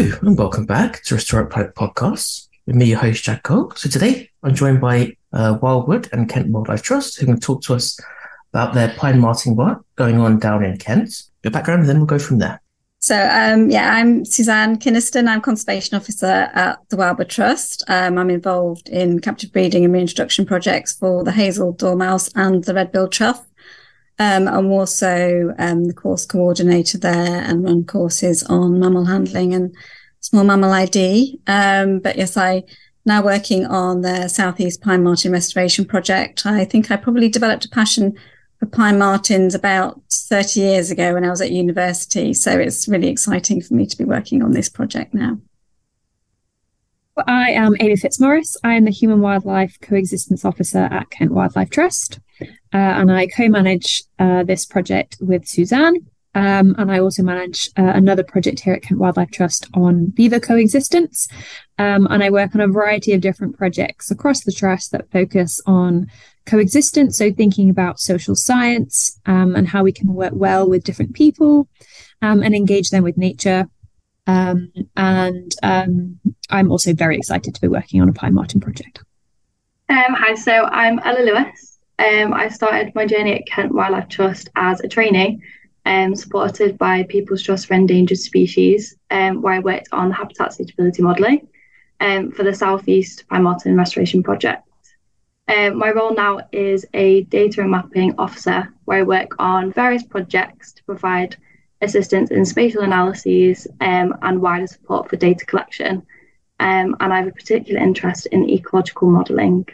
And welcome back to Restore Planet Podcast with me, your host Jack Cole. So today I'm joined by uh, Wildwood and Kent Wildlife Trust, who can talk to us about their pine marten work going on down in Kent. Your background, and then we'll go from there. So, um, yeah, I'm Suzanne Kynaston. I'm Conservation Officer at the Wildwood Trust. Um, I'm involved in captive breeding and reintroduction projects for the hazel dormouse and the red-billed chough. Um, I'm also um, the course coordinator there and run courses on mammal handling and small mammal ID. Um, but yes, I now working on the Southeast Pine Marten Restoration Project. I think I probably developed a passion for pine martens about 30 years ago when I was at university. So it's really exciting for me to be working on this project now. I am Amy Fitzmaurice. I am the Human Wildlife Coexistence Officer at Kent Wildlife Trust, uh, and I co manage uh, this project with Suzanne. Um, and I also manage uh, another project here at Kent Wildlife Trust on beaver coexistence. Um, and I work on a variety of different projects across the trust that focus on coexistence. So, thinking about social science um, and how we can work well with different people um, and engage them with nature um, and um, I'm also very excited to be working on a Pine Marten project. Um, hi, so I'm Ella Lewis. Um, I started my journey at Kent Wildlife Trust as a trainee, um, supported by People's Trust for Endangered Species, um, where I worked on habitat suitability modelling for the Southeast Pine Marten Restoration Project. Um, my role now is a data and mapping officer, where I work on various projects to provide assistance in spatial analyses um, and wider support for data collection. Um, and I have a particular interest in ecological modelling.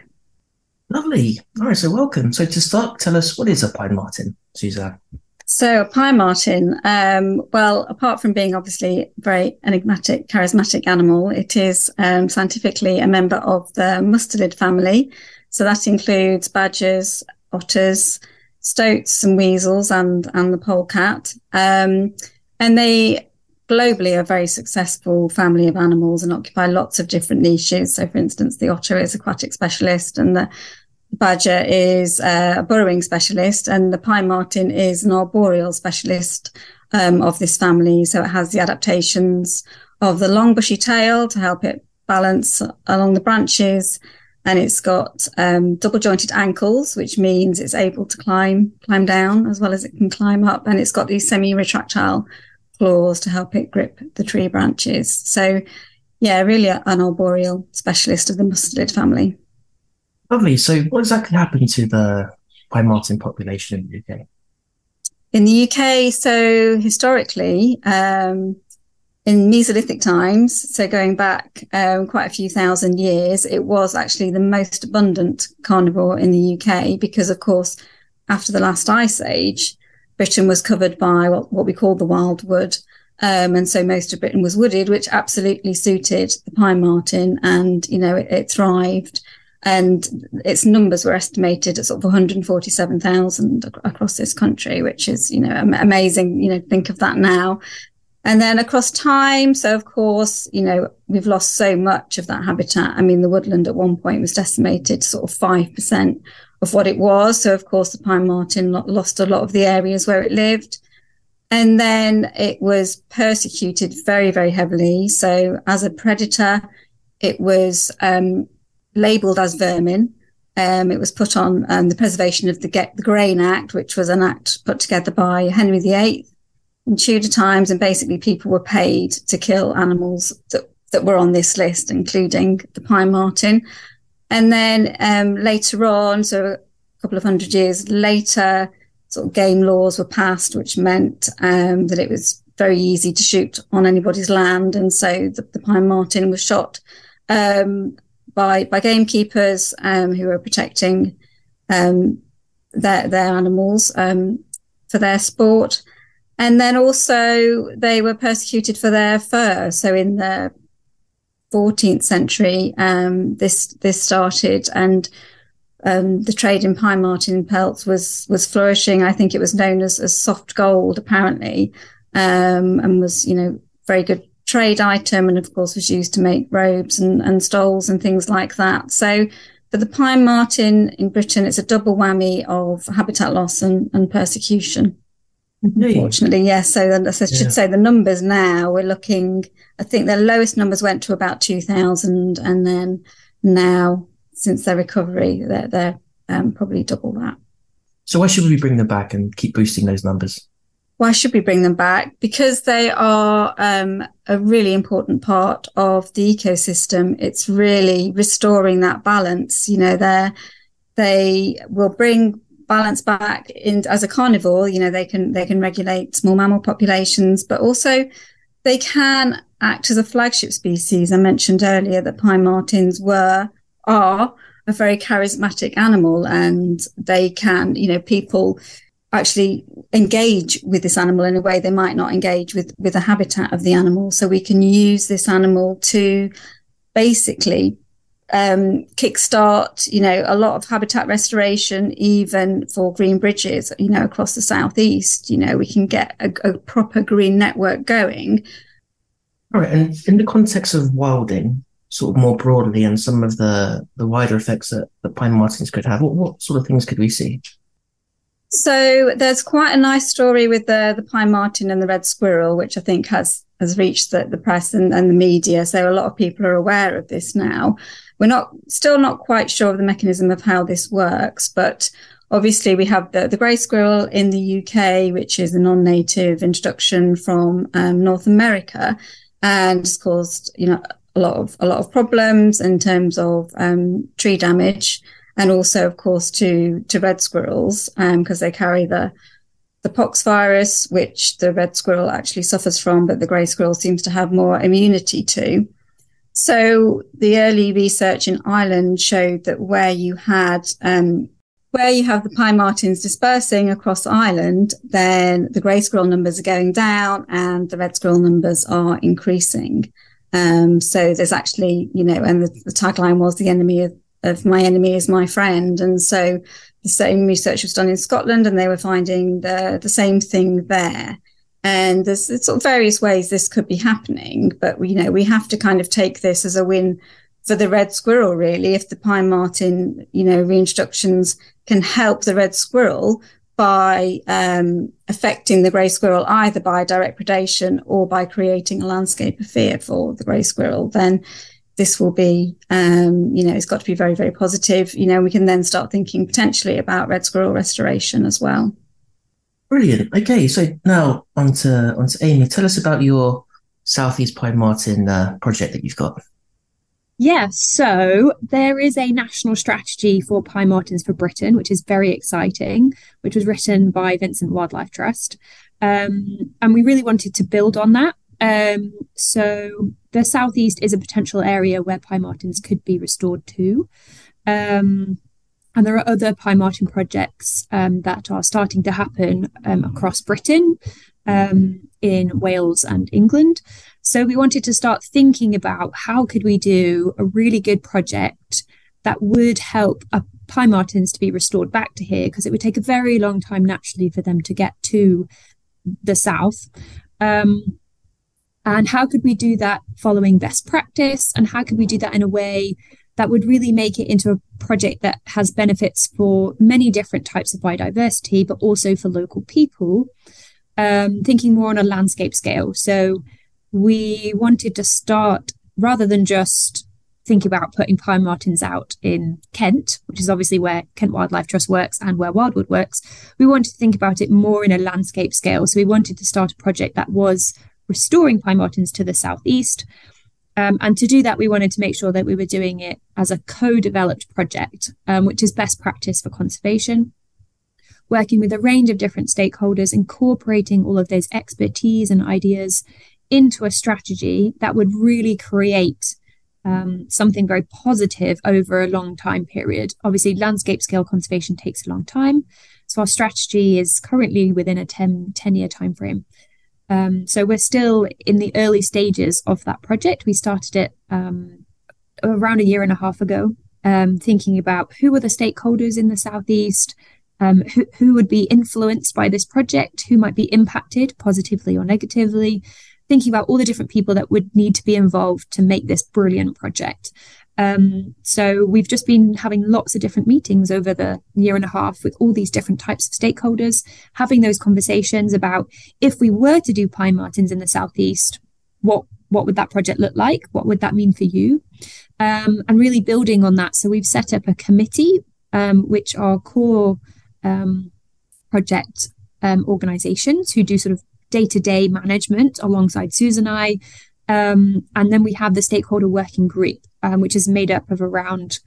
Lovely. All right, so welcome. So to start, tell us what is a pine marten, Suzanne? So, a pine marten, um, well, apart from being obviously a very enigmatic, charismatic animal, it is um, scientifically a member of the mustelid family. So that includes badgers, otters, stoats and weasels and and the polecat. Um, and they globally are very successful family of animals and occupy lots of different niches. So, for instance, the otter is aquatic specialist, and the badger is uh, a burrowing specialist, and the pine marten is an arboreal specialist um, of this family. So, it has the adaptations of the long bushy tail to help it balance along the branches and it's got um, double jointed ankles, which means it's able to climb climb down as well as it can climb up, and it's got these semi retractile claws to help it grip the tree branches. So, yeah, really an arboreal specialist of the mustelid family. Lovely. So, what exactly happened to the pine marten population in the UK? In the UK, so historically, um, in Mesolithic times, so going back um, quite a few thousand years, it was actually the most abundant carnivore in the UK because, of course, after the last ice age, Britain was covered by what, what we call the wild wood. Um, and so most of Britain was wooded, which absolutely suited the pine marten and, you know, it, it thrived. And its numbers were estimated at sort of 147,000 across this country, which is, you know, amazing. You know, think of that now. And then across time, so of course, you know, we've lost so much of that habitat. I mean, the woodland at one point was decimated sort of 5% of what it was. So of course, the pine marten lost a lot of the areas where it lived. And then it was persecuted very, very heavily. So as a predator, it was um, labeled as vermin. Um, it was put on um, the Preservation of the, Get- the Grain Act, which was an act put together by Henry VIII Tudor times, and basically people were paid to kill animals that, that were on this list, including the pine marten. And then um, later on, so a couple of hundred years later, sort of game laws were passed, which meant um, that it was very easy to shoot on anybody's land, and so the, the pine marten was shot um, by by gamekeepers um, who were protecting um, their their animals um, for their sport. And then also they were persecuted for their fur. So in the 14th century, um, this this started, and um, the trade in pine marten pelts was was flourishing. I think it was known as, as soft gold, apparently, um, and was you know very good trade item, and of course was used to make robes and, and stoles and things like that. So for the pine marten in Britain, it's a double whammy of habitat loss and, and persecution. Unfortunately, yes. So I should yeah. say the numbers now we're looking. I think the lowest numbers went to about two thousand, and then now since their recovery, they're they're um, probably double that. So why should we bring them back and keep boosting those numbers? Why should we bring them back? Because they are um, a really important part of the ecosystem. It's really restoring that balance. You know, they they will bring balance back in as a carnivore. You know, they can they can regulate small mammal populations, but also they can act as a flagship species. I mentioned earlier that pine martens were are a very charismatic animal, and they can, you know, people actually engage with this animal in a way they might not engage with with the habitat of the animal. So we can use this animal to basically um, kickstart, you know, a lot of habitat restoration, even for green bridges, you know, across the southeast. You know, we can get a, a proper green network going. All right, and in the context of wilding, sort of more broadly, and some of the the wider effects that, that pine martens could have, what, what sort of things could we see? So there's quite a nice story with the the pine marten and the red squirrel, which I think has has reached the, the press and, and the media. So a lot of people are aware of this now. We're not still not quite sure of the mechanism of how this works, but obviously we have the, the grey squirrel in the UK, which is a non-native introduction from um, North America, and has caused you know a lot of a lot of problems in terms of um, tree damage, and also of course to to red squirrels because um, they carry the the pox virus, which the red squirrel actually suffers from, but the grey squirrel seems to have more immunity to. So the early research in Ireland showed that where you had um, where you have the pine martens dispersing across Ireland, then the grey squirrel numbers are going down and the red squirrel numbers are increasing. Um, so there's actually, you know, and the, the tagline was the enemy of, of my enemy is my friend. And so the same research was done in Scotland and they were finding the, the same thing there. And there's, sort of various ways this could be happening, but you know, we have to kind of take this as a win for the red squirrel, really. If the pine marten, you know, reintroductions can help the red squirrel by um, affecting the grey squirrel either by direct predation or by creating a landscape of fear for the grey squirrel, then this will be, um, you know, it's got to be very, very positive. You know, we can then start thinking potentially about red squirrel restoration as well. Brilliant. Okay, so now on to, on to Amy. Tell us about your Southeast Pine Marten uh, project that you've got. Yeah, so there is a national strategy for pine martens for Britain, which is very exciting, which was written by Vincent Wildlife Trust. Um, and we really wanted to build on that. Um, so the southeast is a potential area where pine martens could be restored to. Um, and there are other pine marten projects um, that are starting to happen um, across Britain, um, in Wales and England. So we wanted to start thinking about how could we do a really good project that would help a pine martens to be restored back to here because it would take a very long time naturally for them to get to the south. Um, and how could we do that following best practice? And how could we do that in a way that would really make it into a project that has benefits for many different types of biodiversity, but also for local people, um, thinking more on a landscape scale. So we wanted to start rather than just think about putting pine martens out in Kent, which is obviously where Kent Wildlife Trust works and where Wildwood works, we wanted to think about it more in a landscape scale. So we wanted to start a project that was restoring pine martens to the southeast, um, and to do that, we wanted to make sure that we were doing it as a co developed project, um, which is best practice for conservation, working with a range of different stakeholders, incorporating all of those expertise and ideas into a strategy that would really create um, something very positive over a long time period. Obviously, landscape scale conservation takes a long time. So our strategy is currently within a 10, 10 year time frame. Um, so we're still in the early stages of that project. We started it um, around a year and a half ago, um, thinking about who are the stakeholders in the southeast, um, who, who would be influenced by this project, who might be impacted positively or negatively, thinking about all the different people that would need to be involved to make this brilliant project. Um, so we've just been having lots of different meetings over the year and a half with all these different types of stakeholders, having those conversations about if we were to do pine martens in the southeast, what what would that project look like? What would that mean for you? Um, and really building on that. So we've set up a committee, um, which are core um, project um, organizations who do sort of day to day management alongside Susan and I. Um, and then we have the stakeholder working group, um, which is made up of around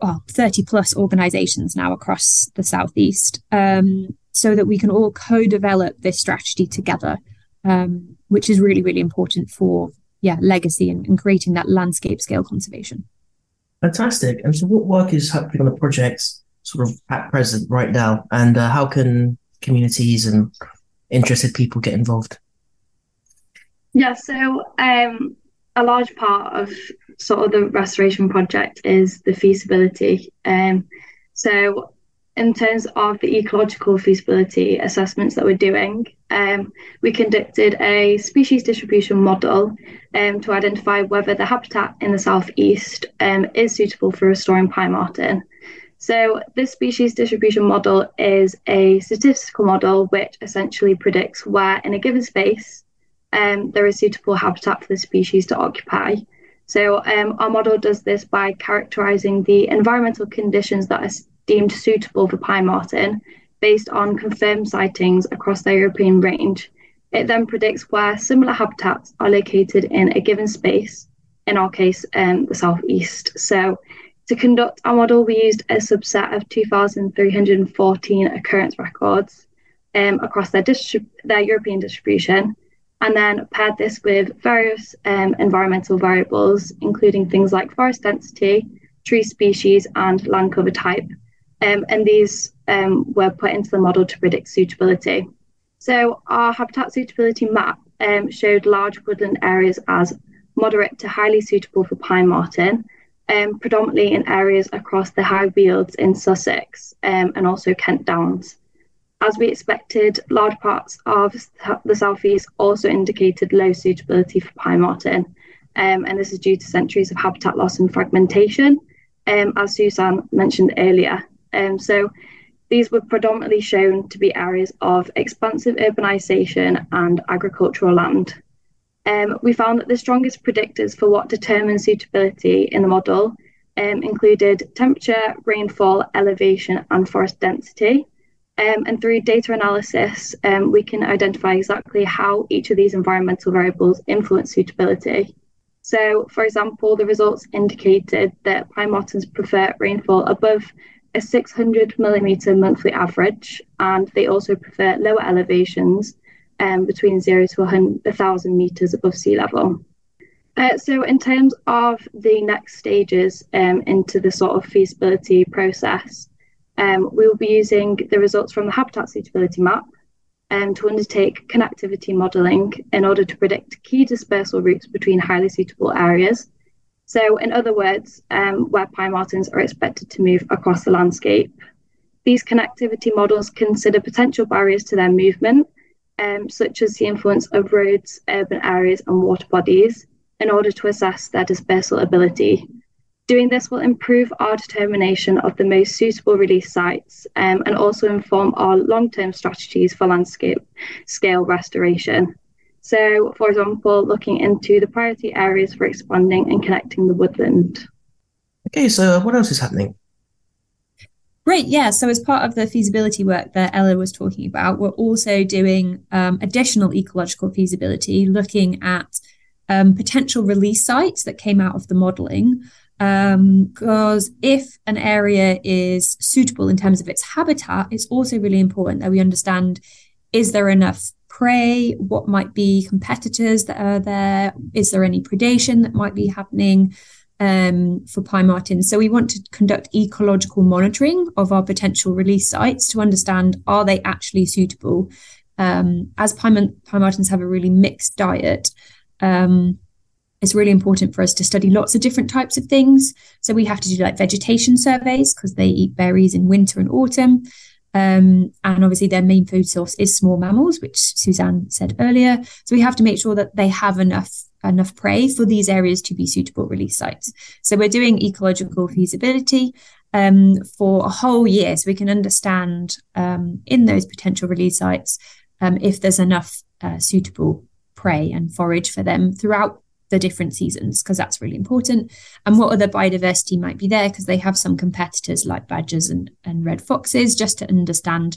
well, 30 plus organizations now across the Southeast, um, so that we can all co develop this strategy together, um, which is really, really important for yeah, legacy and, and creating that landscape scale conservation. Fantastic. And so, what work is happening on the project sort of at present, right now? And uh, how can communities and interested people get involved? Yeah, so um, a large part of sort of the restoration project is the feasibility. Um, so, in terms of the ecological feasibility assessments that we're doing, um, we conducted a species distribution model um, to identify whether the habitat in the southeast um, is suitable for restoring pine marten. So, this species distribution model is a statistical model which essentially predicts where, in a given space, um, there is suitable habitat for the species to occupy. So, um, our model does this by characterizing the environmental conditions that are deemed suitable for pine marten based on confirmed sightings across the European range. It then predicts where similar habitats are located in a given space, in our case, um, the southeast. So, to conduct our model, we used a subset of 2,314 occurrence records um, across their, distrib- their European distribution, and then paired this with various um, environmental variables, including things like forest density, tree species, and land cover type. Um, and these um, were put into the model to predict suitability. So, our habitat suitability map um, showed large woodland areas as moderate to highly suitable for pine marten um, predominantly in areas across the high wealds in Sussex um, and also Kent Downs. As we expected, large parts of the southeast also indicated low suitability for pine marten, um, and this is due to centuries of habitat loss and fragmentation, um, as Suzanne mentioned earlier. Um, so these were predominantly shown to be areas of expansive urbanisation and agricultural land. Um, we found that the strongest predictors for what determines suitability in the model um, included temperature, rainfall, elevation, and forest density. Um, and through data analysis, um, we can identify exactly how each of these environmental variables influence suitability. So, for example, the results indicated that pine prefer rainfall above a 600 millimetre monthly average, and they also prefer lower elevations um, between zero to 1,000 metres above sea level. Uh, so, in terms of the next stages um, into the sort of feasibility process, um, we will be using the results from the habitat suitability map um, to undertake connectivity modelling in order to predict key dispersal routes between highly suitable areas. So, in other words, um, where pine martens are expected to move across the landscape. These connectivity models consider potential barriers to their movement um, such as the influence of roads, urban areas, and water bodies, in order to assess their dispersal ability. Doing this will improve our determination of the most suitable release sites um, and also inform our long term strategies for landscape scale restoration. So, for example, looking into the priority areas for expanding and connecting the woodland. Okay, so what else is happening? Great. Yeah. So, as part of the feasibility work that Ella was talking about, we're also doing um, additional ecological feasibility, looking at um, potential release sites that came out of the modeling. Because um, if an area is suitable in terms of its habitat, it's also really important that we understand is there enough prey? What might be competitors that are there? Is there any predation that might be happening? um, for pine martens. So we want to conduct ecological monitoring of our potential release sites to understand are they actually suitable. Um, as pine, pine martens have a really mixed diet, um, it's really important for us to study lots of different types of things. So we have to do like vegetation surveys because they eat berries in winter and autumn. Um, and obviously, their main food source is small mammals, which Suzanne said earlier. So we have to make sure that they have enough enough prey for these areas to be suitable release sites. So we're doing ecological feasibility um, for a whole year so we can understand um, in those potential release sites um, if there's enough uh, suitable prey and forage for them throughout the different seasons because that's really important and what other biodiversity might be there because they have some competitors like badgers and, and red foxes just to understand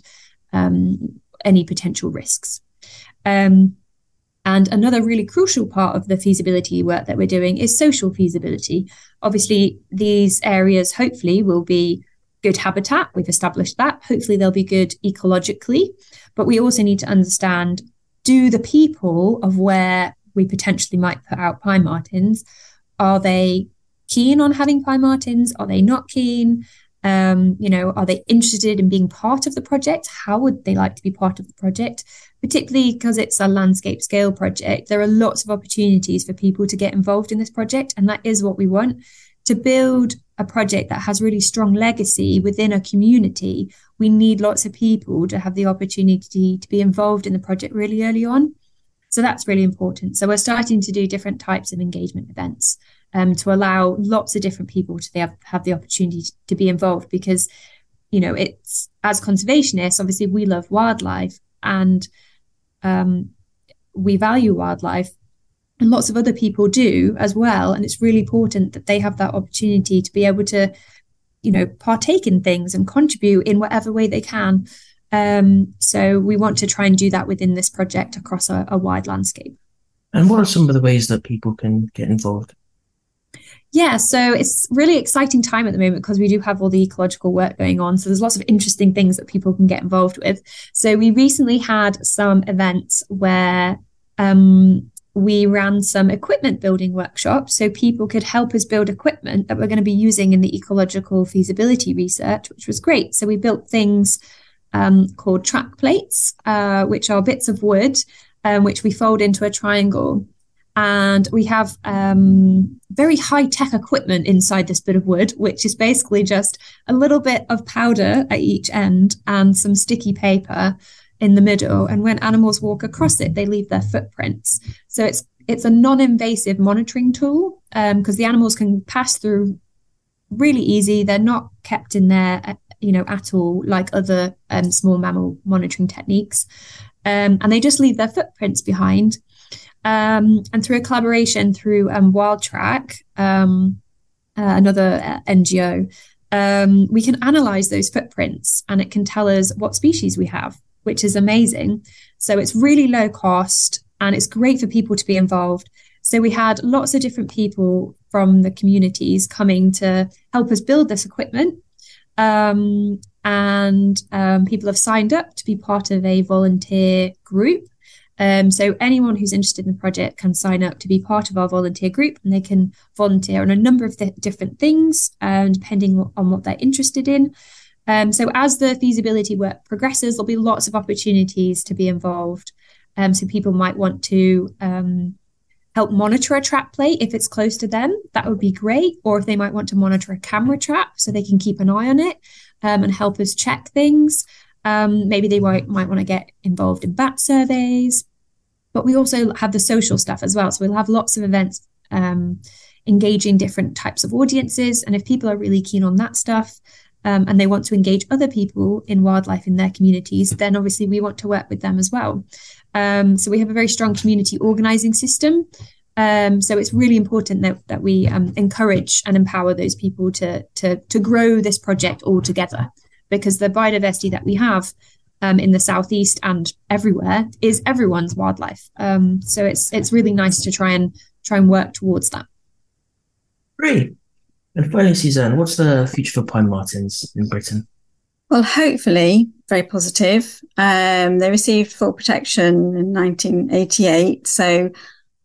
um, any potential risks um, and another really crucial part of the feasibility work that we're doing is social feasibility. Obviously, these areas hopefully will be good habitat. We've established that. Hopefully, they'll be good ecologically. But we also need to understand do the people of where we potentially might put out pine martens. are they keen on having pine martens? Are they not keen? Um, you know, are they interested in being part of the project? How would they like to be part of the project? Particularly because it's a landscape scale project, there are lots of opportunities for people to get involved in this project. And that is what we want to build a project that has really strong legacy within a community. We need lots of people to have the opportunity to be involved in the project really early on. So that's really important. So we're starting to do different types of engagement events um, to allow lots of different people to have, have the opportunity to be involved because, you know, it's as conservationists, obviously we love wildlife and um, we value wildlife and lots of other people do as well. And it's really important that they have that opportunity to be able to, you know, partake in things and contribute in whatever way they can. Um, so we want to try and do that within this project across a, a wide landscape. And what are some of the ways that people can get involved? Yeah, so it's really exciting time at the moment because we do have all the ecological work going on. So there's lots of interesting things that people can get involved with. So we recently had some events where um, we ran some equipment building workshops so people could help us build equipment that we're going to be using in the ecological feasibility research, which was great. So we built things um, called track plates, uh, which are bits of wood, um, which we fold into a triangle and we have um, very high tech equipment inside this bit of wood, which is basically just a little bit of powder at each end and some sticky paper in the middle. And when animals walk across it, they leave their footprints. So it's it's a non-invasive monitoring tool because um, the animals can pass through really easy. They're not kept in there, you know, at all like other um, small mammal monitoring techniques, um, and they just leave their footprints behind um, and through a collaboration through um, WildTrack, um, uh, another uh, NGO, um, we can analyze those footprints and it can tell us what species we have, which is amazing. So it's really low cost and it's great for people to be involved. So we had lots of different people from the communities coming to help us build this equipment. Um, and um, people have signed up to be part of a volunteer group um, so anyone who's interested in the project can sign up to be part of our volunteer group, and they can volunteer on a number of th- different things, um, depending on what they're interested in. Um, so as the feasibility work progresses, there'll be lots of opportunities to be involved. Um, so people might want to um, help monitor a track plate if it's close to them. That would be great. Or if they might want to monitor a camera trap, so they can keep an eye on it um, and help us check things. Um, maybe they might, might want to get involved in bat surveys. But we also have the social stuff as well. So we'll have lots of events um, engaging different types of audiences. And if people are really keen on that stuff, um, and they want to engage other people in wildlife in their communities, then obviously we want to work with them as well. Um, so we have a very strong community organizing system. Um, so it's really important that, that we um, encourage and empower those people to, to, to grow this project all together because the biodiversity that we have um, in the southeast and everywhere is everyone's wildlife. Um, so it's it's really nice to try and try and work towards that. Great. And finally, Suzanne, what's the future for pine Martens in Britain? Well, hopefully, very positive. Um, they received full protection in 1988, so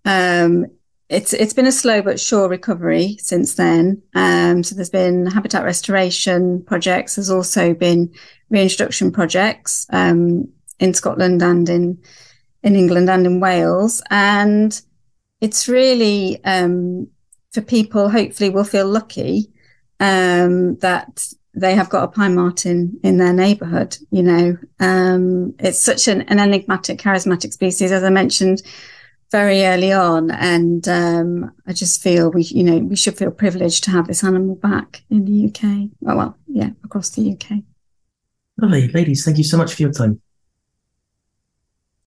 um, it's it's been a slow but sure recovery since then. Um, so there's been habitat restoration projects. There's also been reintroduction projects um, in Scotland and in in England and in Wales, and it's really um, for people. Hopefully, will feel lucky um, that they have got a pine marten in their neighbourhood. You know, um, it's such an, an enigmatic, charismatic species, as I mentioned very early on, and um, I just feel we, you know, we should feel privileged to have this animal back in the UK. Oh, well, yeah, across the UK. Lovely, ladies. Thank you so much for your time.